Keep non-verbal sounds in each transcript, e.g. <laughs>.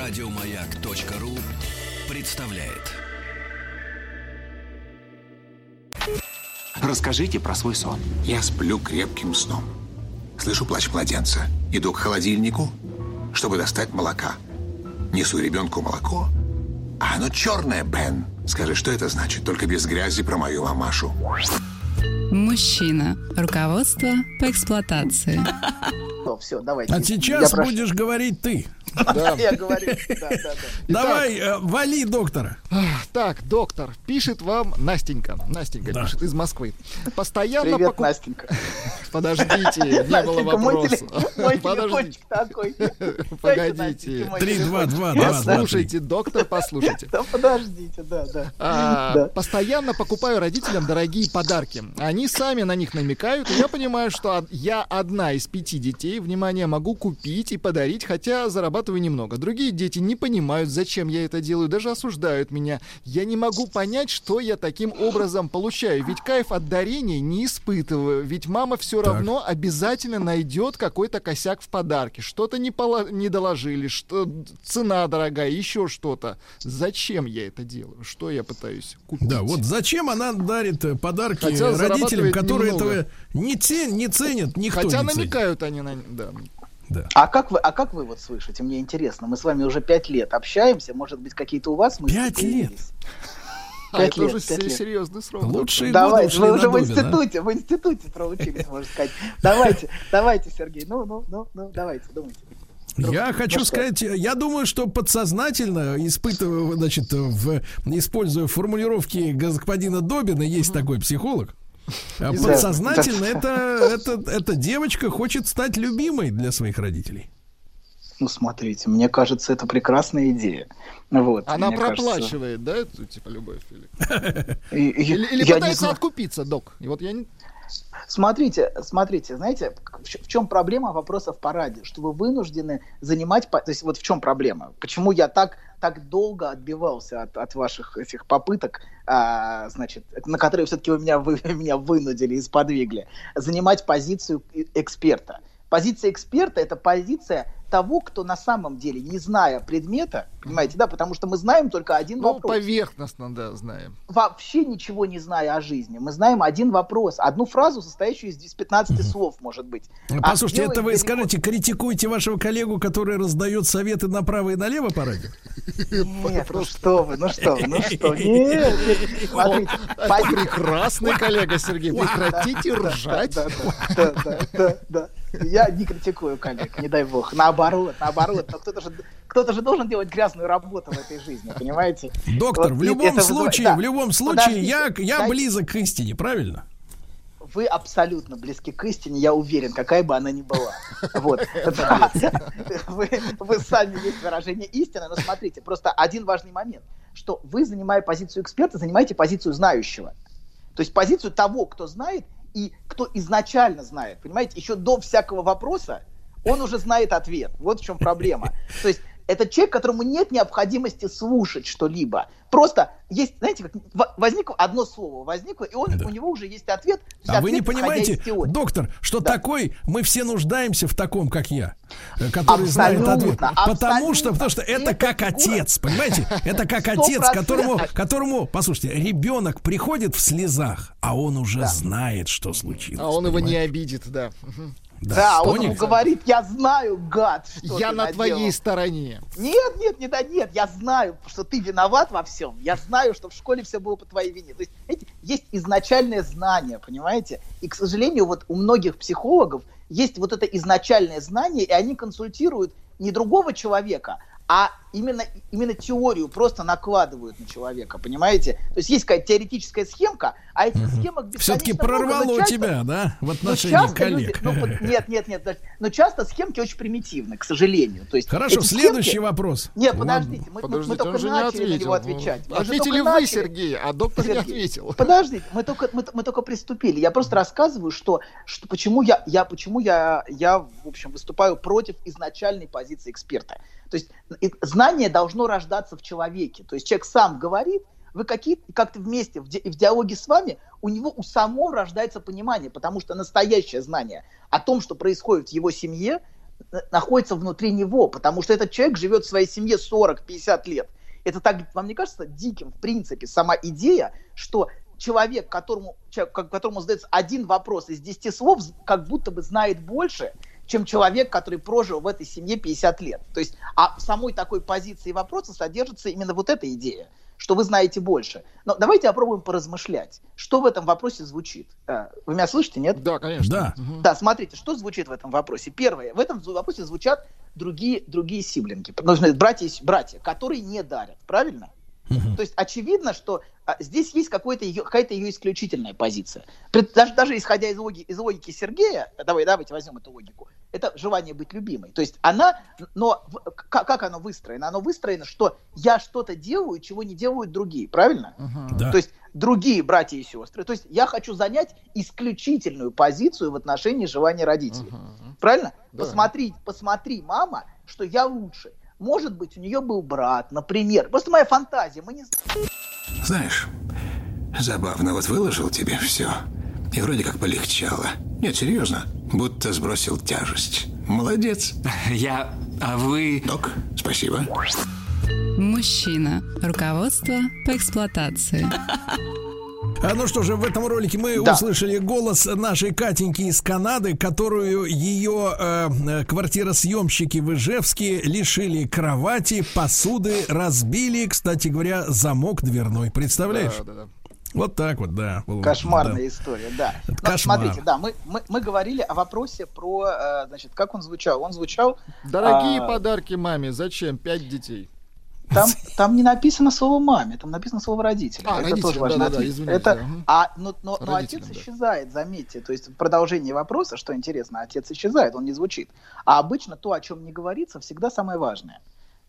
Радиомаяк.ру представляет. Расскажите про свой сон. Я сплю крепким сном. Слышу плач младенца. Иду к холодильнику, чтобы достать молока. Несу ребенку молоко. А оно черное, Бен. Скажи, что это значит? Только без грязи про мою мамашу. Мужчина. Руководство по эксплуатации. <laughs> Все, давайте. А сейчас Я прошу. будешь говорить ты. <laughs> Я говорю, да, да, да. Давай, э, вали доктора. Так, доктор, пишет вам Настенька. Настенька Да. пишет из Москвы. Постоянно Привет, покуп- Настенька. <laughs> Подождите, не было мой вопроса. теле- <laughs> Мой Подождите, такой. погодите. Три, два, два, два. Послушайте, доктор, послушайте. Да подождите, да, да. А, Да. Постоянно покупаю родителям дорогие подарки. Они сами на них намекают, и я понимаю, что я одна из пяти детей, внимание, могу купить и подарить, хотя зарабатываю немного. Другие дети не понимают, зачем я это делаю, даже осуждают меня. Я не могу понять, что я таким образом получаю, ведь кайф от дарения не испытываю, ведь мама все равно обязательно найдет какой-то косяк в подарке. Что-то не, пола- не доложили, что цена дорогая, еще что-то. Зачем я это делаю? Что я пытаюсь купить? Да, вот зачем она дарит э, подарки Хотя родителям, которые немного. этого не, цен, не ценят, никто Хотя не ценит. намекают они на... Да. Да. А как вы, а как вы вот слышите? Мне интересно. Мы с вами уже пять лет общаемся. Может быть, какие-то у вас мысли Пять лет? А Пять это лет, уже пять лет. серьезный срок. Лучшие Давай, годы ушли вы на уже в да? институте, в институте проучились, можно сказать. Давайте, давайте, Сергей. Ну, ну, ну, ну, давайте, думайте. Я хочу что? сказать, я думаю, что подсознательно испытываю, значит, в, используя формулировки господина Добина, есть такой психолог. А. Подсознательно это, это, эта девочка хочет стать любимой для своих родителей. Ну, смотрите, мне кажется, это прекрасная идея. Вот, Она мне кажется. проплачивает, да, эту типа любовь? Или, <laughs> или, или я не пытается знаю. откупиться, док? И вот я не... Смотрите, смотрите, знаете, в в чем проблема вопросов по радио? Что вы вынуждены занимать... То есть вот в чем проблема? Почему я так, так долго отбивался от, от ваших этих попыток, а, значит, на которые все-таки вы меня, вы <laughs> меня вынудили и сподвигли, занимать позицию эксперта. Позиция эксперта – это позиция того, кто на самом деле, не зная предмета, понимаете, да, потому что мы знаем только один Ну, вопрос поверхностно, да, знаем. вообще ничего не зная о жизни. Мы знаем один вопрос, одну фразу, состоящую из 10-15 слов, может быть. А Послушайте, дело это вы скажите, критикуете вашего коллегу, который раздает советы направо и налево по радио? Нет, ну что вы, ну что вы, ну что, нет, смотрите, прекрасный коллега, Сергей. Прекратите ржать. да, да, да, да, да. Я не критикую коллег, не дай бог. Наоборот, наоборот. Но кто-то же, кто-то же должен делать грязную работу в этой жизни, понимаете? Доктор, Вот в любом это вызывает- случае, да. в любом случае, я, я близок к истине, правильно? вы абсолютно близки к истине, я уверен, какая бы она ни была. Вот. <laughs> Вы, вы сами есть выражение истины, но смотрите, просто один важный момент, что вы, занимая позицию эксперта, занимаете позицию знающего. То есть позицию того, кто знает и кто изначально знает. Понимаете, еще до всякого вопроса он уже знает ответ. Вот в чем проблема. То есть это человек, которому нет необходимости слушать что-либо. Просто есть, знаете, как возникло одно слово, возникло, и он, Да. у него уже есть ответ. Есть А вы не ответ, понимаете, доктор, что Да. такой, мы все нуждаемся в таком, как я, э, который знает Абсолютно, ответ. Потому абсолютно. что, потому что это Это как фигура. отец, понимаете? Это как Сто отец, процентов. которому, которому, послушайте, ребенок приходит в слезах, а он уже знает, что случилось. А он его не понимаете? обидит, да. Мгм. Да, он ему говорит, я знаю, гад, что Я ты на наделал». твоей стороне. Нет, нет, нет, да, нет, я знаю, что ты виноват во всем. Я знаю, что в школе все было по твоей вине. То есть, знаете, есть изначальное знание, понимаете? И, к сожалению, вот у многих психологов есть вот это изначальное знание, и они консультируют не другого человека, а именно, именно теорию просто накладывают на человека, понимаете? То есть есть какая-то теоретическая схемка, а эти схемок Все-таки прорвало часто- тебя, да, в но отношении часто люди- коллег. ну, вот нет, нет, нет, но часто схемки очень примитивны, к сожалению. То есть Хорошо, следующий схемки- вопрос. Нет, подождите, мы, мы- мы Подождите, только же не начали на него отвечать. Мы Ответили вы, начали. Сергей, а доктор не Сергей, ответил. Подождите, мы только, мы, мы только приступили. Я просто рассказываю, что, что почему, я, я, почему я, я, в общем, выступаю против изначальной позиции эксперта. То есть знание должно рождаться в человеке. То есть человек сам говорит, вы какие как-то вместе в, ди- в диалоге с вами, у него у самого рождается понимание, потому что настоящее знание о том, что происходит в его семье, находится внутри него, потому что этот человек живет в своей семье 40-50 лет. Это так, вам не кажется диким, в принципе, сама идея, что человек, которому, человек, которому задается один вопрос из 10 слов, как будто бы знает больше, чем человек, который прожил в этой семье 50 лет. То есть, а в самой такой позиции вопроса содержится именно вот эта идея что вы знаете больше. Но давайте попробуем поразмышлять, что в этом вопросе звучит. А, вы меня слышите, нет? Да, конечно. Да. Да, смотрите, что звучит в этом вопросе. Первое, в этом вопросе звучат другие, другие сиблинги, братья, братья, которые не дарят, правильно? Угу. То есть очевидно, что а, здесь есть какая-то ее, какая-то ее исключительная позиция. Даже, даже исходя из логики, из логики Сергея, давай, давайте возьмем эту логику, это желание быть любимой. То есть она, но как, как оно выстроено? Оно выстроено, что я что-то делаю, чего не делают другие, правильно? Uh-huh. Да. То есть другие братья и сестры. То есть я хочу занять исключительную позицию в отношении желания родителей. Uh-huh. Правильно? Да. Посмотри, посмотри, мама, что я лучше. Может быть, у нее был брат, например. Просто моя фантазия, мы не Знаешь, забавно, вот выложил тебе все, и вроде как полегчало. Нет, серьезно, будто сбросил тяжесть. Молодец. <laughs> Я... А вы... Док, спасибо. Мужчина. Руководство по эксплуатации. <laughs> А ну что же, в этом ролике мы да. услышали голос нашей Катеньки из Канады, которую ее э, э, квартиросъемщики в Ижевске лишили кровати, посуды, разбили, кстати говоря, замок дверной. Представляешь? Да, да, да. Вот так вот, да. Кошмарная да. история, да. Но, Кошмар. Смотрите, да, мы, мы, мы говорили о вопросе про, э, значит, как он звучал. Он звучал... Дорогие а... подарки маме, зачем? Пять детей. Там, <laughs> там не написано слово маме, там написано слово родители. А, это родители, тоже важно да, да, да, это, да. А, но, но, но отец да. исчезает, заметьте. То есть в продолжении вопроса, что интересно, отец исчезает, он не звучит. А обычно то, о чем не говорится, всегда самое важное.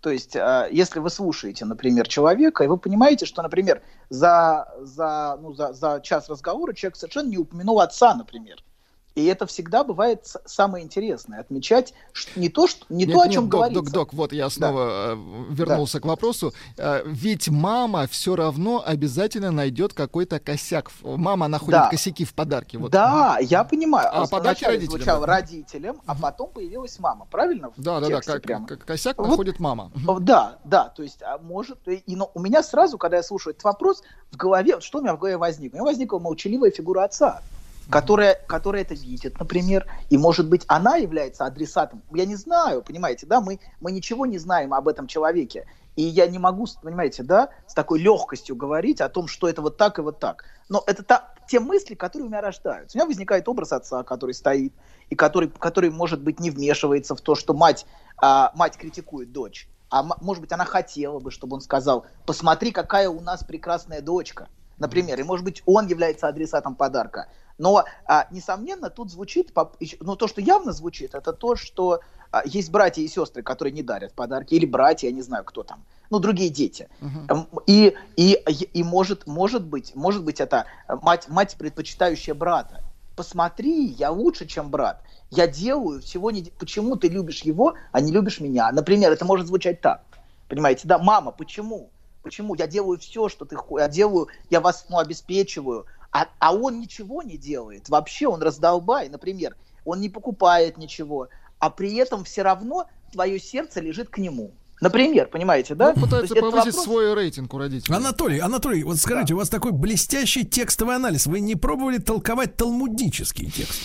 То есть, э, если вы слушаете, например, человека, и вы понимаете, что, например, за, за, ну, за, за час разговора человек совершенно не упомянул отца, например. И это всегда бывает самое интересное. Отмечать не то, что, не нет, то о чем нет, говорится. Док, док, вот я снова да. Э, вернулся да. к вопросу. Э, ведь мама все равно обязательно найдет какой-то косяк. Мама находит да. косяки в подарке. Вот. Да, я понимаю. А подарки родителям. звучал да? родителям, а потом появилась мама. Правильно? Да, да, да. Как, прямо? косяк вот, находит мама. Да, да. То есть, а может... И, но у меня сразу, когда я слушаю этот вопрос, в голове... Что у меня в голове возникло? У меня возникла молчаливая фигура отца которая, которая это видит, например, и, может быть, она является адресатом. Я не знаю, понимаете, да, мы, мы ничего не знаем об этом человеке. И я не могу, понимаете, да, с такой легкостью говорить о том, что это вот так и вот так. Но это та, те мысли, которые у меня рождаются. У меня возникает образ отца, который стоит, и который, который может быть, не вмешивается в то, что мать, а, мать критикует дочь. А может быть, она хотела бы, чтобы он сказал, посмотри, какая у нас прекрасная дочка, например. И, может быть, он является адресатом подарка. Но, а, несомненно, тут звучит, ну, то, что явно звучит, это то, что а, есть братья и сестры, которые не дарят подарки, или братья, я не знаю, кто там, ну, другие дети. Uh-huh. И, и, и может, может быть, может быть, это мать, мать, предпочитающая брата. Посмотри, я лучше, чем брат. Я делаю всего не... Почему ты любишь его, а не любишь меня? Например, это может звучать так. Понимаете, да, мама, почему? Почему? Я делаю все, что ты. Я делаю, я вас ну, обеспечиваю, а, а он ничего не делает. Вообще он раздолбай, например. Он не покупает ничего. А при этом все равно твое сердце лежит к нему. Например, понимаете, да? Ну, пытается повысить вопрос... свой рейтинг у родителей. Анатолий, Анатолий, вот скажите, да. у вас такой блестящий текстовый анализ. Вы не пробовали толковать талмудический текст?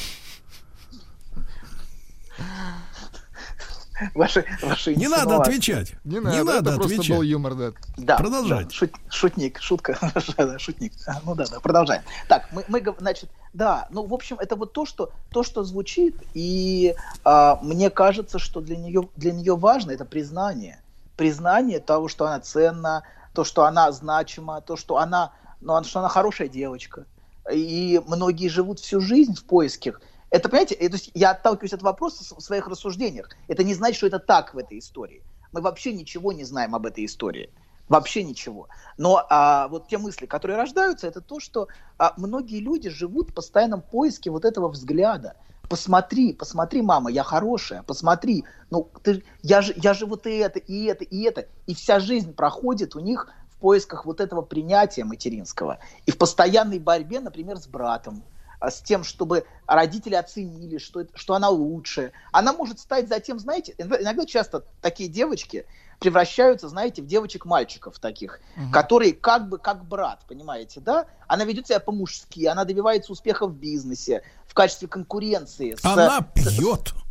Ваши, ваши не надо отвечать. Не надо, не надо это отвечать. просто был юмор, да. Да. Продолжать. Да, шут, шутник, шутка, <laughs> шутник. А, ну да, да, продолжаем. Так, мы, мы, значит, да, ну, в общем, это вот то, что, то, что звучит, и а, мне кажется, что для нее, для нее важно это признание. Признание того, что она ценна, то, что она значима, то, что она, ну, что она хорошая девочка. И многие живут всю жизнь в поисках это, понимаете, то есть я отталкиваюсь от вопроса в своих рассуждениях. Это не значит, что это так в этой истории. Мы вообще ничего не знаем об этой истории. Вообще ничего. Но а, вот те мысли, которые рождаются, это то, что а, многие люди живут в постоянном поиске вот этого взгляда. Посмотри, посмотри, мама, я хорошая, посмотри, ну ты, я же, я же вот и это, и это, и это, и вся жизнь проходит у них в поисках вот этого принятия материнского и в постоянной борьбе, например, с братом, с тем, чтобы родители оценили, что, это, что она лучше. Она может стать затем, знаете, иногда часто такие девочки превращаются, знаете, в девочек-мальчиков таких, угу. которые как бы как брат, понимаете, да? Она ведет себя по-мужски, она добивается успеха в бизнесе, в качестве конкуренции. Она с, пьет. С,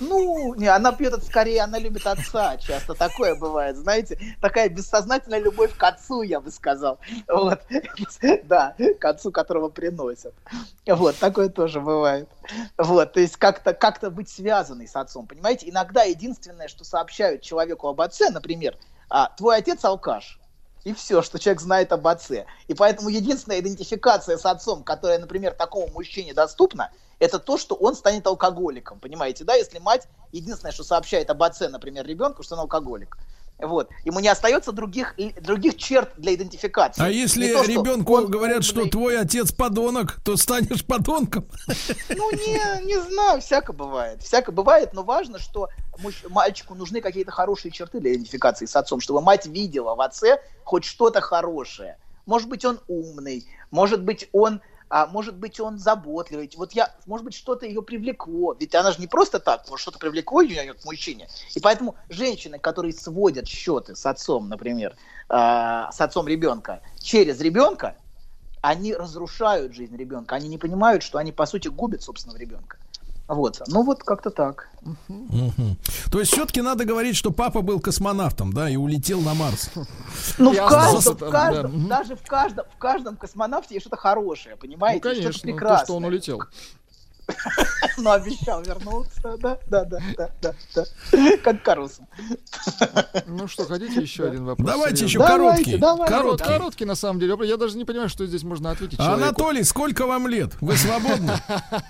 ну, не, она пьет это скорее, она любит отца. Часто такое бывает, знаете, такая бессознательная любовь к отцу, я бы сказал. Вот, да, к отцу, которого приносят. Вот, такое тоже бывает. Вот, то есть как-то как быть связанной с отцом, понимаете? Иногда единственное, что сообщают человеку об отце, например, а, твой отец алкаш, и все, что человек знает об отце. И поэтому единственная идентификация с отцом, которая, например, такому мужчине доступна, это то, что он станет алкоголиком, понимаете, да, если мать единственное, что сообщает об отце, например, ребенку, что он алкоголик. Вот. Ему не остается других, других черт для идентификации. А если то, ребенку он, говорят, он, что твой отец подонок, то станешь подонком? <laughs> Ну, не, не знаю, всяко бывает. Всяко бывает, но важно, что мальчику нужны какие-то хорошие черты для идентификации с отцом, чтобы мать видела в отце хоть что-то хорошее. Может быть, он умный, может быть, он а может быть, он заботливый. Вот я, может быть, что-то ее привлекло. Ведь она же не просто так, может, что-то привлекло ее к мужчине. И поэтому женщины, которые сводят счеты с отцом, например, э, с отцом ребенка через ребенка, они разрушают жизнь ребенка. Они не понимают, что они, по сути, губят собственного ребенка. Вот, ну вот как-то так. Угу. То есть все-таки надо говорить, что папа был космонавтом, да, и улетел на Марс. Ну в каждом, в каждом, даже в каждом, в каждом космонавте есть что-то хорошее, понимаете? Ну конечно, что-то прекрасное. то, что он улетел. <laughs> Но обещал вернуться, да, да, да, да, да, да. Как Карлсон. Ну что, хотите еще один вопрос? Давайте еще короткий. Короткий. Короткий, на самом деле. Я даже не понимаю, что здесь можно ответить Анатолий, сколько вам лет? Вы свободны?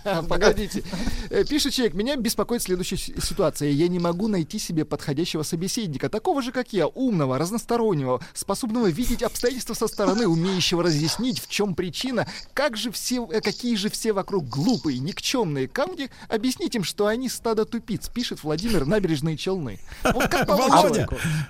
<laughs> Погодите. Э, пишет человек, меня беспокоит следующая ситуация. Я не могу найти себе подходящего собеседника, такого же, как я, умного, разностороннего, способного видеть обстоятельства со стороны, умеющего разъяснить, в чем причина, как же все, э, какие же все вокруг глупые, никчемные никчемные камни, объяснить им, что они стадо тупиц, пишет Владимир Набережные Челны. Вот как Володя,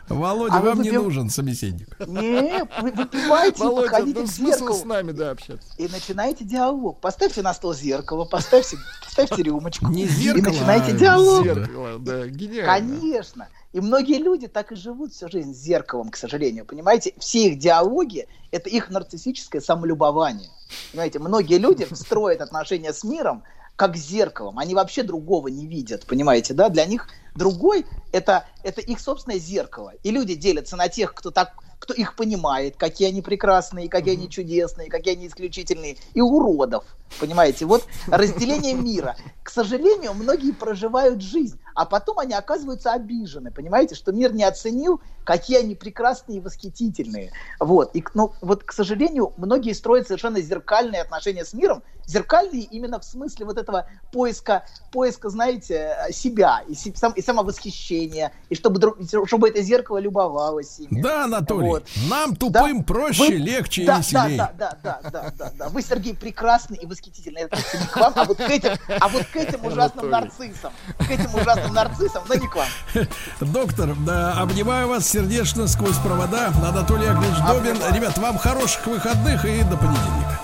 Володя, а вам не нужен собеседник. Не, вы выпивайте, Володя, подходите ну, к зеркалу. с нами, да, общаться. И начинайте диалог. Поставьте на стол зеркало, поставьте, поставьте рюмочку. Не зеркало, И начинайте а диалог. Зеркало, да, гениально. Конечно. И многие люди так и живут всю жизнь с зеркалом, к сожалению. Понимаете, все их диалоги – это их нарциссическое самолюбование. Понимаете, многие люди строят отношения с миром как зеркалом. Они вообще другого не видят, понимаете, да? Для них другой это, это их собственное зеркало. И люди делятся на тех, кто так кто их понимает, какие они прекрасные, какие они чудесные, какие они исключительные, и уродов, понимаете? Вот разделение мира. К сожалению, многие проживают жизнь, а потом они оказываются обижены, понимаете, что мир не оценил, какие они прекрасные и восхитительные. Вот. И, ну, вот, к сожалению, многие строят совершенно зеркальные отношения с миром, зеркальные именно в смысле вот этого поиска, поиска знаете, себя и, и самовосхищения, и чтобы, чтобы это зеркало любовалось ими. Да, Анатолий, вот. нам тупым да? проще, Вы... легче да, и веселее. Да, да, да, да, да, да, да. Вы, Сергей, прекрасный и восхитительный. Это не к вам, а вот к этим, а вот к этим ужасным нарциссам. К этим ужасным нарциссам, но не к вам. Доктор, да, обнимаю вас сердечно сквозь провода. Анатолий Яковлевич Добин. Ребят, вам хороших выходных и до понедельника.